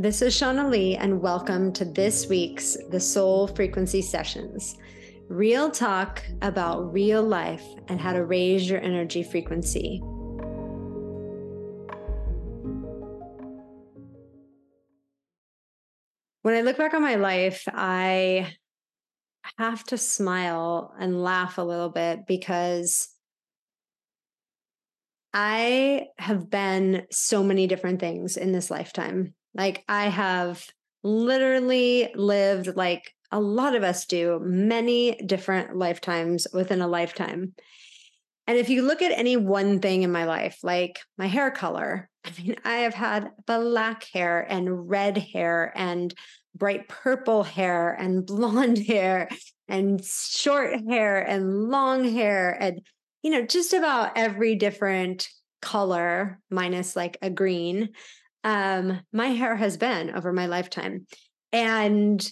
This is Shauna Lee, and welcome to this week's The Soul Frequency Sessions. Real talk about real life and how to raise your energy frequency. When I look back on my life, I have to smile and laugh a little bit because I have been so many different things in this lifetime. Like I have literally lived like a lot of us do many different lifetimes within a lifetime. And if you look at any one thing in my life, like my hair color, I mean, I have had black hair and red hair and bright purple hair and blonde hair and short hair and long hair and, you know, just about every different color minus like a green um, my hair has been over my lifetime. And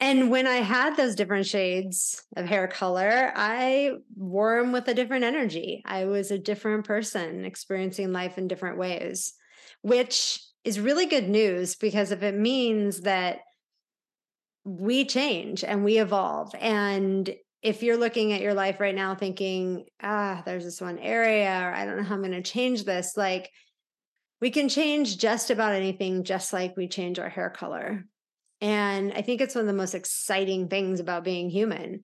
and when I had those different shades of hair color, I wore them with a different energy. I was a different person experiencing life in different ways, which is really good news because if it means that we change and we evolve. And if you're looking at your life right now thinking, ah, there's this one area, or I don't know how I'm going to change this, like, we can change just about anything, just like we change our hair color. And I think it's one of the most exciting things about being human.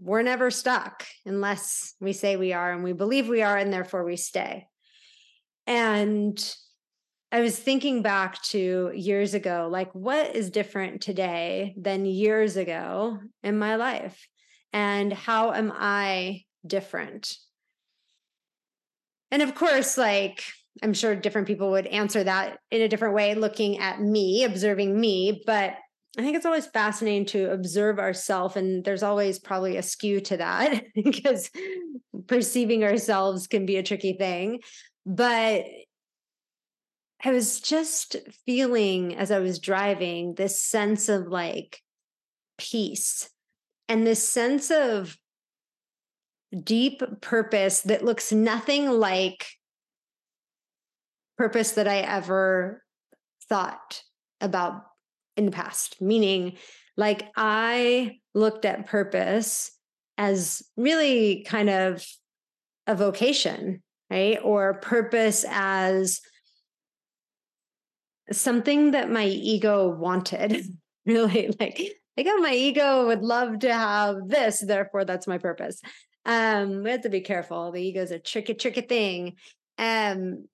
We're never stuck unless we say we are and we believe we are, and therefore we stay. And I was thinking back to years ago, like what is different today than years ago in my life? And how am I different? And of course, like I'm sure different people would answer that in a different way, looking at me, observing me. But I think it's always fascinating to observe ourselves. And there's always probably a skew to that because perceiving ourselves can be a tricky thing. But I was just feeling as I was driving this sense of like peace and this sense of deep purpose that looks nothing like purpose that I ever thought about in the past. Meaning, like, I looked at purpose as really kind of a vocation, right? Or purpose as something that my ego wanted. really, like, like, oh, my ego would love to have this, therefore, that's my purpose. Um, we have to be careful. The ego is a tricky, tricky thing. Um,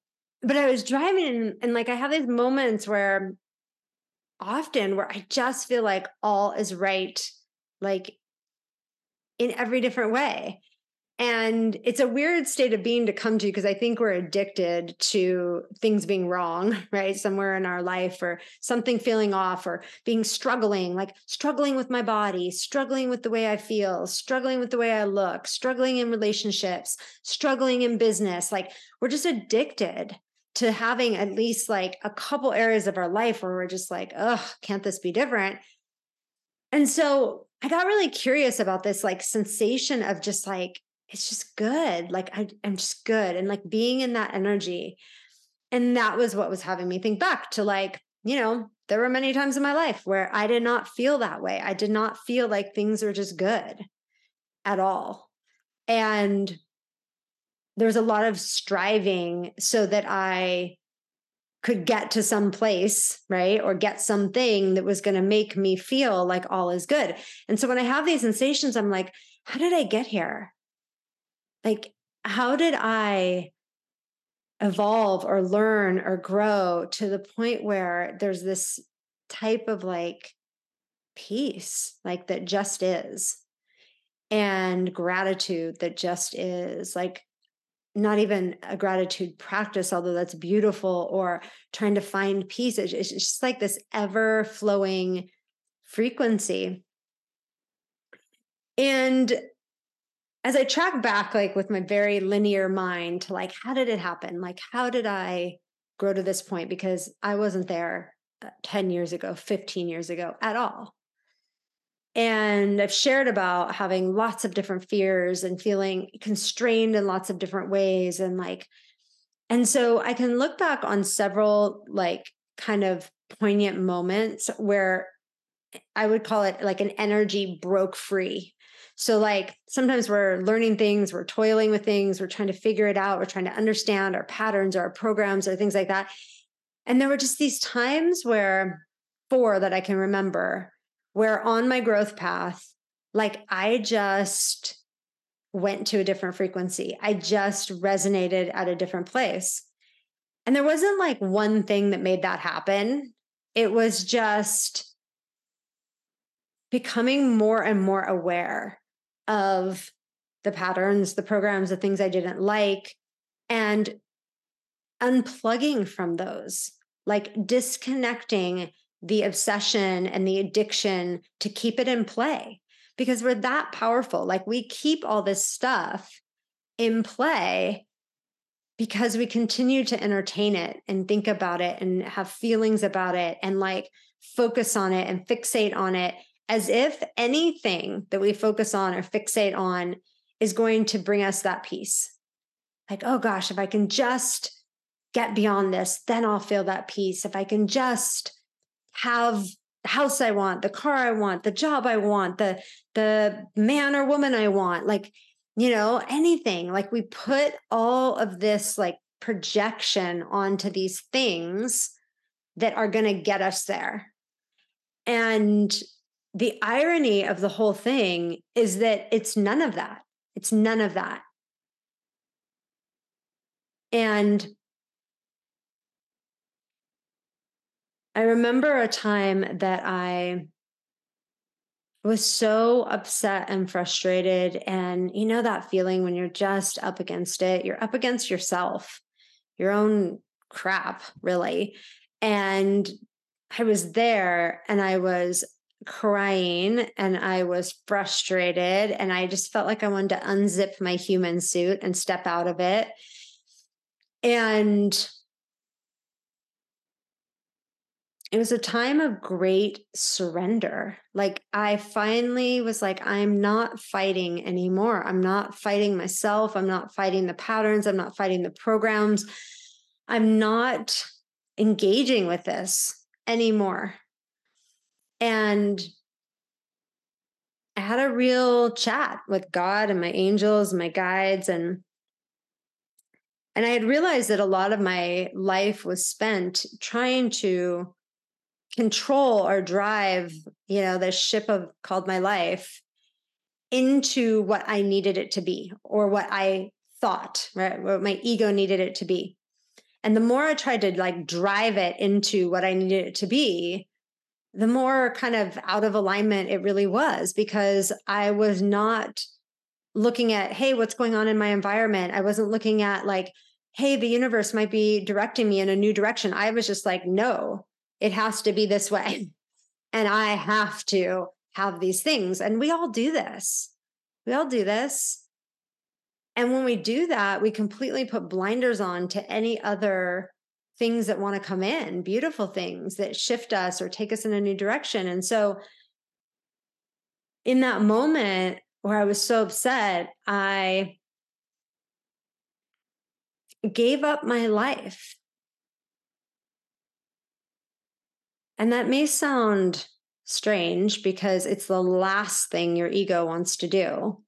but I was driving and, and like I have these moments where often where I just feel like all is right, like in every different way. And it's a weird state of being to come to because I think we're addicted to things being wrong, right? Somewhere in our life or something feeling off or being struggling, like struggling with my body, struggling with the way I feel, struggling with the way I look, struggling in relationships, struggling in business. Like we're just addicted to having at least like a couple areas of our life where we're just like, oh, can't this be different? And so I got really curious about this like sensation of just like, it's just good. Like I, I'm just good. And like being in that energy. And that was what was having me think back to like, you know, there were many times in my life where I did not feel that way. I did not feel like things were just good at all. And there was a lot of striving so that I could get to some place, right? Or get something that was going to make me feel like all is good. And so when I have these sensations, I'm like, how did I get here? Like, how did I evolve or learn or grow to the point where there's this type of like peace, like that just is, and gratitude that just is? Like, not even a gratitude practice, although that's beautiful, or trying to find peace. It's just like this ever flowing frequency. And as I track back, like with my very linear mind to like, how did it happen? Like, how did I grow to this point? Because I wasn't there uh, 10 years ago, 15 years ago at all. And I've shared about having lots of different fears and feeling constrained in lots of different ways. And like, and so I can look back on several like kind of poignant moments where I would call it like an energy broke free. So, like sometimes we're learning things, we're toiling with things, we're trying to figure it out, we're trying to understand our patterns our programs or things like that. And there were just these times where, four that I can remember, where on my growth path, like I just went to a different frequency. I just resonated at a different place. And there wasn't like one thing that made that happen. It was just becoming more and more aware of the patterns, the programs, the things I didn't like, and unplugging from those, like disconnecting the obsession and the addiction to keep it in play because we're that powerful. Like we keep all this stuff in play because we continue to entertain it and think about it and have feelings about it and like focus on it and fixate on it as if anything that we focus on or fixate on is going to bring us that peace. Like, oh gosh, if I can just get beyond this, then I'll feel that peace. If I can just have the house I want, the car I want, the job I want, the the man or woman I want, like, you know, anything. Like we put all of this like projection onto these things that are going to get us there. And the irony of the whole thing is that it's none of that. It's none of that. And I remember a time that I was so upset and frustrated. And you know that feeling when you're just up against it, you're up against yourself, your own crap, really. And I was there and I was crying and I was frustrated and I just felt like I wanted to unzip my human suit and step out of it. And it was a time of great surrender. Like I finally was like, I'm not fighting anymore. I'm not fighting myself. I'm not fighting the patterns. I'm not fighting the programs. I'm not engaging with this anymore. And I had a real chat with God and my angels and my guides and and I had realized that a lot of my life was spent trying to control or drive, you know, the ship of called my life into what I needed it to be or what I thought, right? What my ego needed it to be. And the more I tried to like drive it into what I needed it to be, the more kind of out of alignment it really was because I was not looking at, hey, what's going on in my environment? I wasn't looking at like, hey, the universe might be directing me in a new direction. I was just like, no, it has to be this way. And I have to have these things. And we all do this. We all do this. And when we do that, we completely put blinders on to any other things that want to come in, beautiful things that shift us or take us in a new direction. And so, in that moment where I was so upset, I gave up my life. And that may sound strange because it's the last thing your ego wants to do.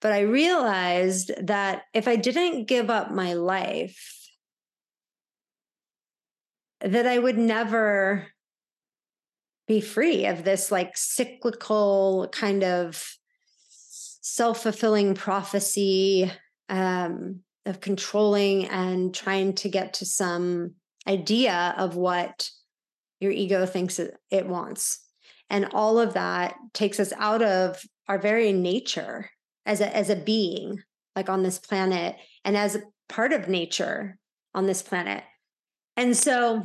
But I realized that if I didn't give up my life, that I would never be free of this like cyclical kind of self-fulfilling prophecy um, of controlling and trying to get to some idea of what your ego thinks it, wants and all of that takes us out of our very nature as a as a being like on this planet and as part of nature on this planet and so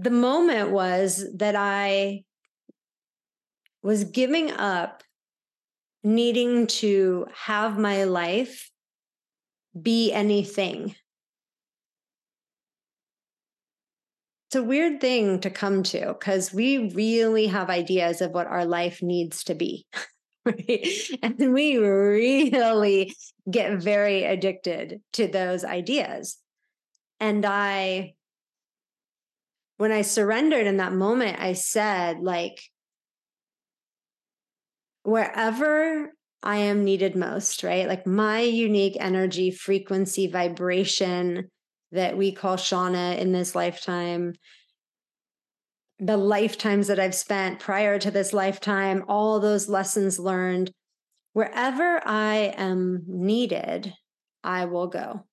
the moment was that I was giving up needing to have my life be anything. It's a weird thing to come to because we really have ideas of what our life needs to be. Right? And we really get very addicted to those ideas. And I when I surrendered in that moment, I said, like, wherever I am needed most, right? Like my unique energy, frequency, vibration that we call Shauna in this lifetime, the lifetimes that I've spent prior to this lifetime, all those lessons learned, wherever I am needed, I will go.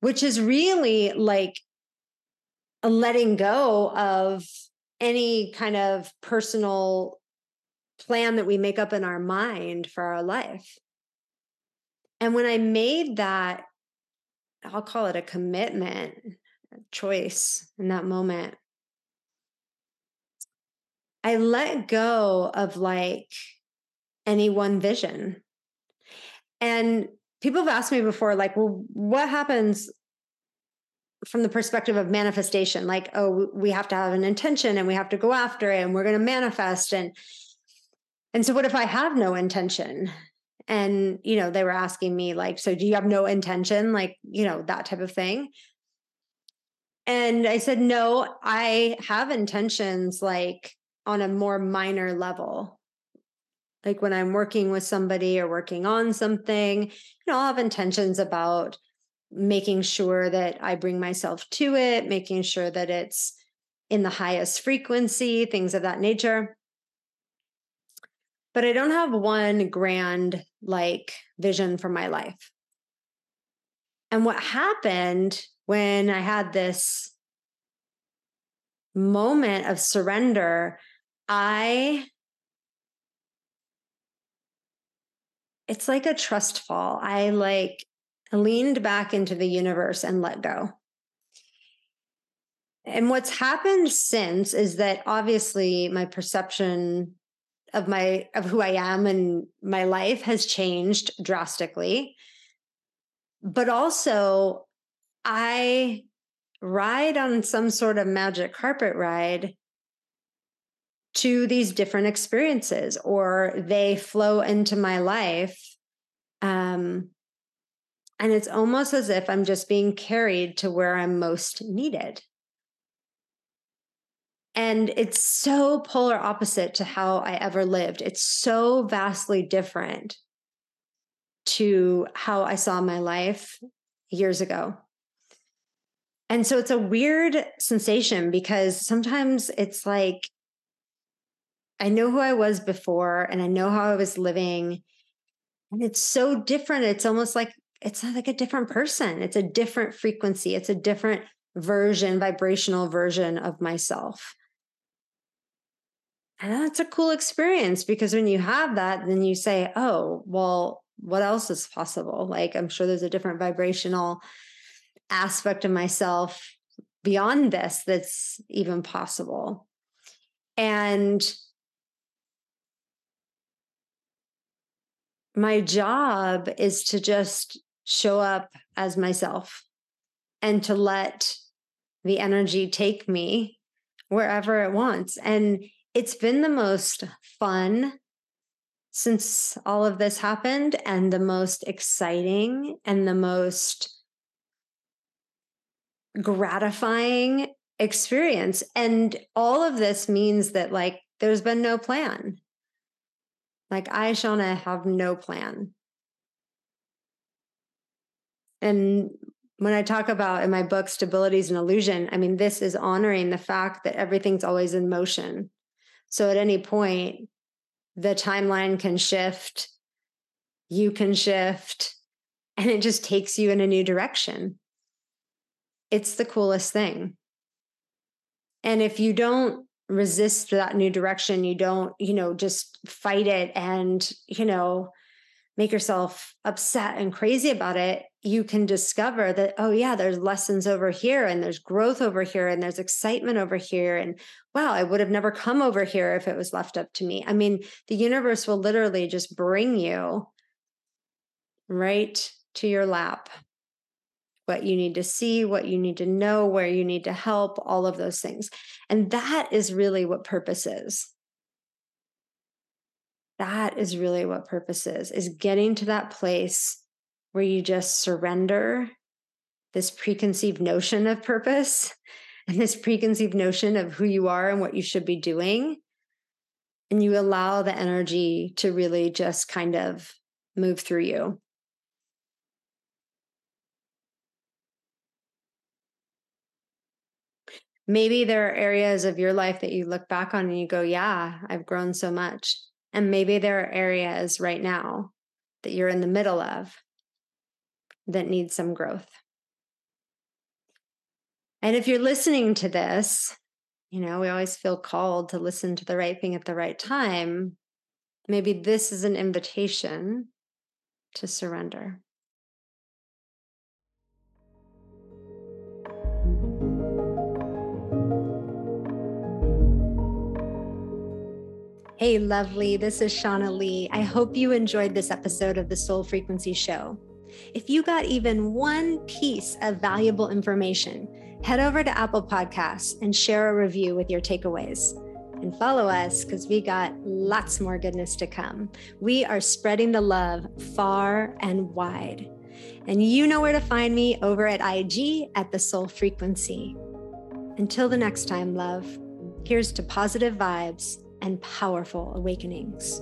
Which is really like a letting go of any kind of personal plan that we make up in our mind for our life. And when I made that, I'll call it a commitment, a choice in that moment, I let go of like any one vision. And people have asked me before, like, well, what happens from the perspective of manifestation? Like, oh, we have to have an intention and we have to go after it and we're going to manifest. And and so, what if I have no intention? And, you know, they were asking me, like, so do you have no intention? Like, you know, that type of thing. And I said, no, I have intentions like on a more minor level. Like when I'm working with somebody or working on something, you know, I'll have intentions about making sure that I bring myself to it, making sure that it's in the highest frequency, things of that nature but I don't have one grand like vision for my life. And what happened when I had this moment of surrender, I it's like a trust fall. I like leaned back into the universe and let go. And what's happened since is that obviously my perception of my of who I am and my life has changed drastically. But also I ride on some sort of magic carpet ride to these different experiences or they flow into my life um and it's almost as if I'm just being carried to where I'm most needed. And it's so polar opposite to how I ever lived. It's so vastly different to how I saw my life years ago. And so it's a weird sensation because sometimes it's like I know who I was before and I know how I was living. And it's so different. It's almost like it's not like a different person. It's a different frequency. It's a different version, vibrational version of myself. And that's a cool experience because when you have that, then you say, oh, well, what else is possible? Like, I'm sure there's a different vibrational aspect of myself beyond this that's even possible. And my job is to just show up as myself and to let the energy take me wherever it wants. And it's been the most fun since all of this happened and the most exciting and the most gratifying experience. And all of this means that, like, there's been no plan. Like, I, Shauna, have no plan. And when I talk about in my book, Stability is an Illusion, I mean, this is honoring the fact that everything's always in motion. So at any point, the timeline can shift, you can shift, and it just takes you in a new direction. It's the coolest thing. And if you don't resist that new direction, you don't, you know, just fight it and, you know, make yourself upset and crazy about it, you can discover that, oh, yeah, there's lessons over here and there's growth over here and there's excitement over here. And wow, I would have never come over here if it was left up to me. I mean, the universe will literally just bring you right to your lap what you need to see, what you need to know, where you need to help, all of those things. And that is really what purpose is that is really what purpose is is getting to that place where you just surrender this preconceived notion of purpose and this preconceived notion of who you are and what you should be doing. And you allow the energy to really just kind of move through you. Maybe there are areas of your life that you look back on and you go, Yeah, I've grown so much. And maybe there are areas right now that you're in the middle of that need some growth. And if you're listening to this, you know, we always feel called to listen to the right thing at the right time. Maybe this is an invitation to surrender. Hey, lovely. This is Shauna Lee. I hope you enjoyed this episode of the Soul Frequency Show. If you got even one piece of valuable information, head over to Apple Podcasts and share a review with your takeaways. And follow us because we got lots more goodness to come. We are spreading the love far and wide. And you know where to find me over at IG at the Soul Frequency. Until the next time, love, here's to positive vibes and powerful awakenings.